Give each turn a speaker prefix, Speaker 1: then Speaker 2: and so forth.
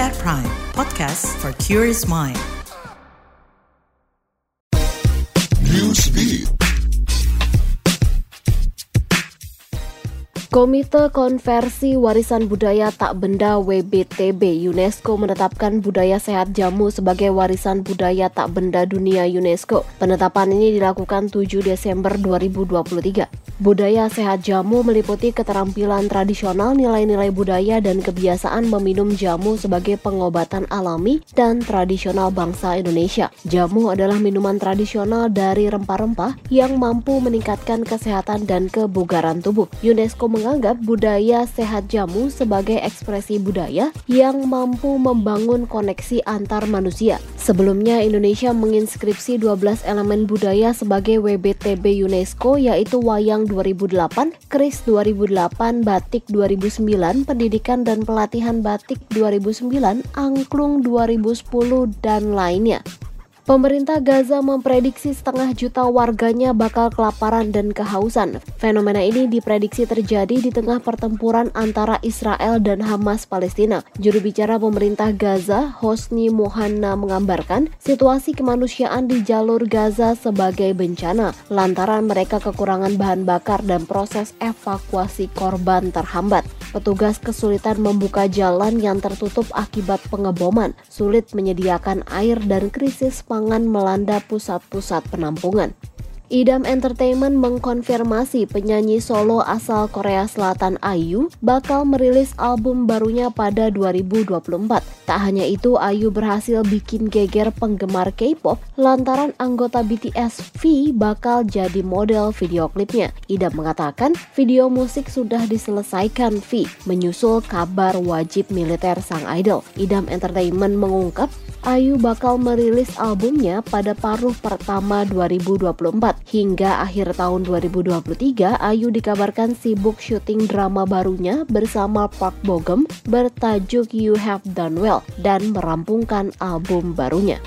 Speaker 1: at Prime, podcast for curious mind.
Speaker 2: Newsbeat.
Speaker 3: Komite Konversi Warisan Budaya Tak Benda WBTB UNESCO menetapkan budaya sehat jamu sebagai warisan budaya tak benda dunia UNESCO. Penetapan ini dilakukan 7 Desember 2023. Budaya sehat jamu meliputi keterampilan tradisional, nilai-nilai budaya, dan kebiasaan meminum jamu sebagai pengobatan alami dan tradisional bangsa Indonesia. Jamu adalah minuman tradisional dari rempah-rempah yang mampu meningkatkan kesehatan dan kebugaran tubuh. UNESCO menganggap budaya sehat jamu sebagai ekspresi budaya yang mampu membangun koneksi antar manusia. Sebelumnya, Indonesia menginskripsi 12 elemen budaya sebagai WBTB UNESCO yaitu wayang 2008, Kris 2008, Batik 2009, Pendidikan dan Pelatihan Batik 2009, Angklung 2010, dan lainnya. Pemerintah Gaza memprediksi setengah juta warganya bakal kelaparan dan kehausan. Fenomena ini diprediksi terjadi di tengah pertempuran antara Israel dan Hamas Palestina. Juru bicara pemerintah Gaza, Hosni Mohanna menggambarkan situasi kemanusiaan di jalur Gaza sebagai bencana lantaran mereka kekurangan bahan bakar dan proses evakuasi korban terhambat. Petugas kesulitan membuka jalan yang tertutup akibat pengeboman, sulit menyediakan air dan krisis pangan melanda pusat-pusat penampungan. Idam Entertainment mengkonfirmasi penyanyi solo asal Korea Selatan Ayu bakal merilis album barunya pada 2024. Tak hanya itu, Ayu berhasil bikin geger penggemar K-pop lantaran anggota BTS V bakal jadi model video klipnya. Idam mengatakan video musik sudah diselesaikan V, menyusul kabar wajib militer sang idol. Idam Entertainment mengungkap Ayu bakal merilis albumnya pada paruh pertama 2024. Hingga akhir tahun 2023, Ayu dikabarkan sibuk syuting drama barunya bersama Park Bogum bertajuk You Have Done Well dan merampungkan album barunya.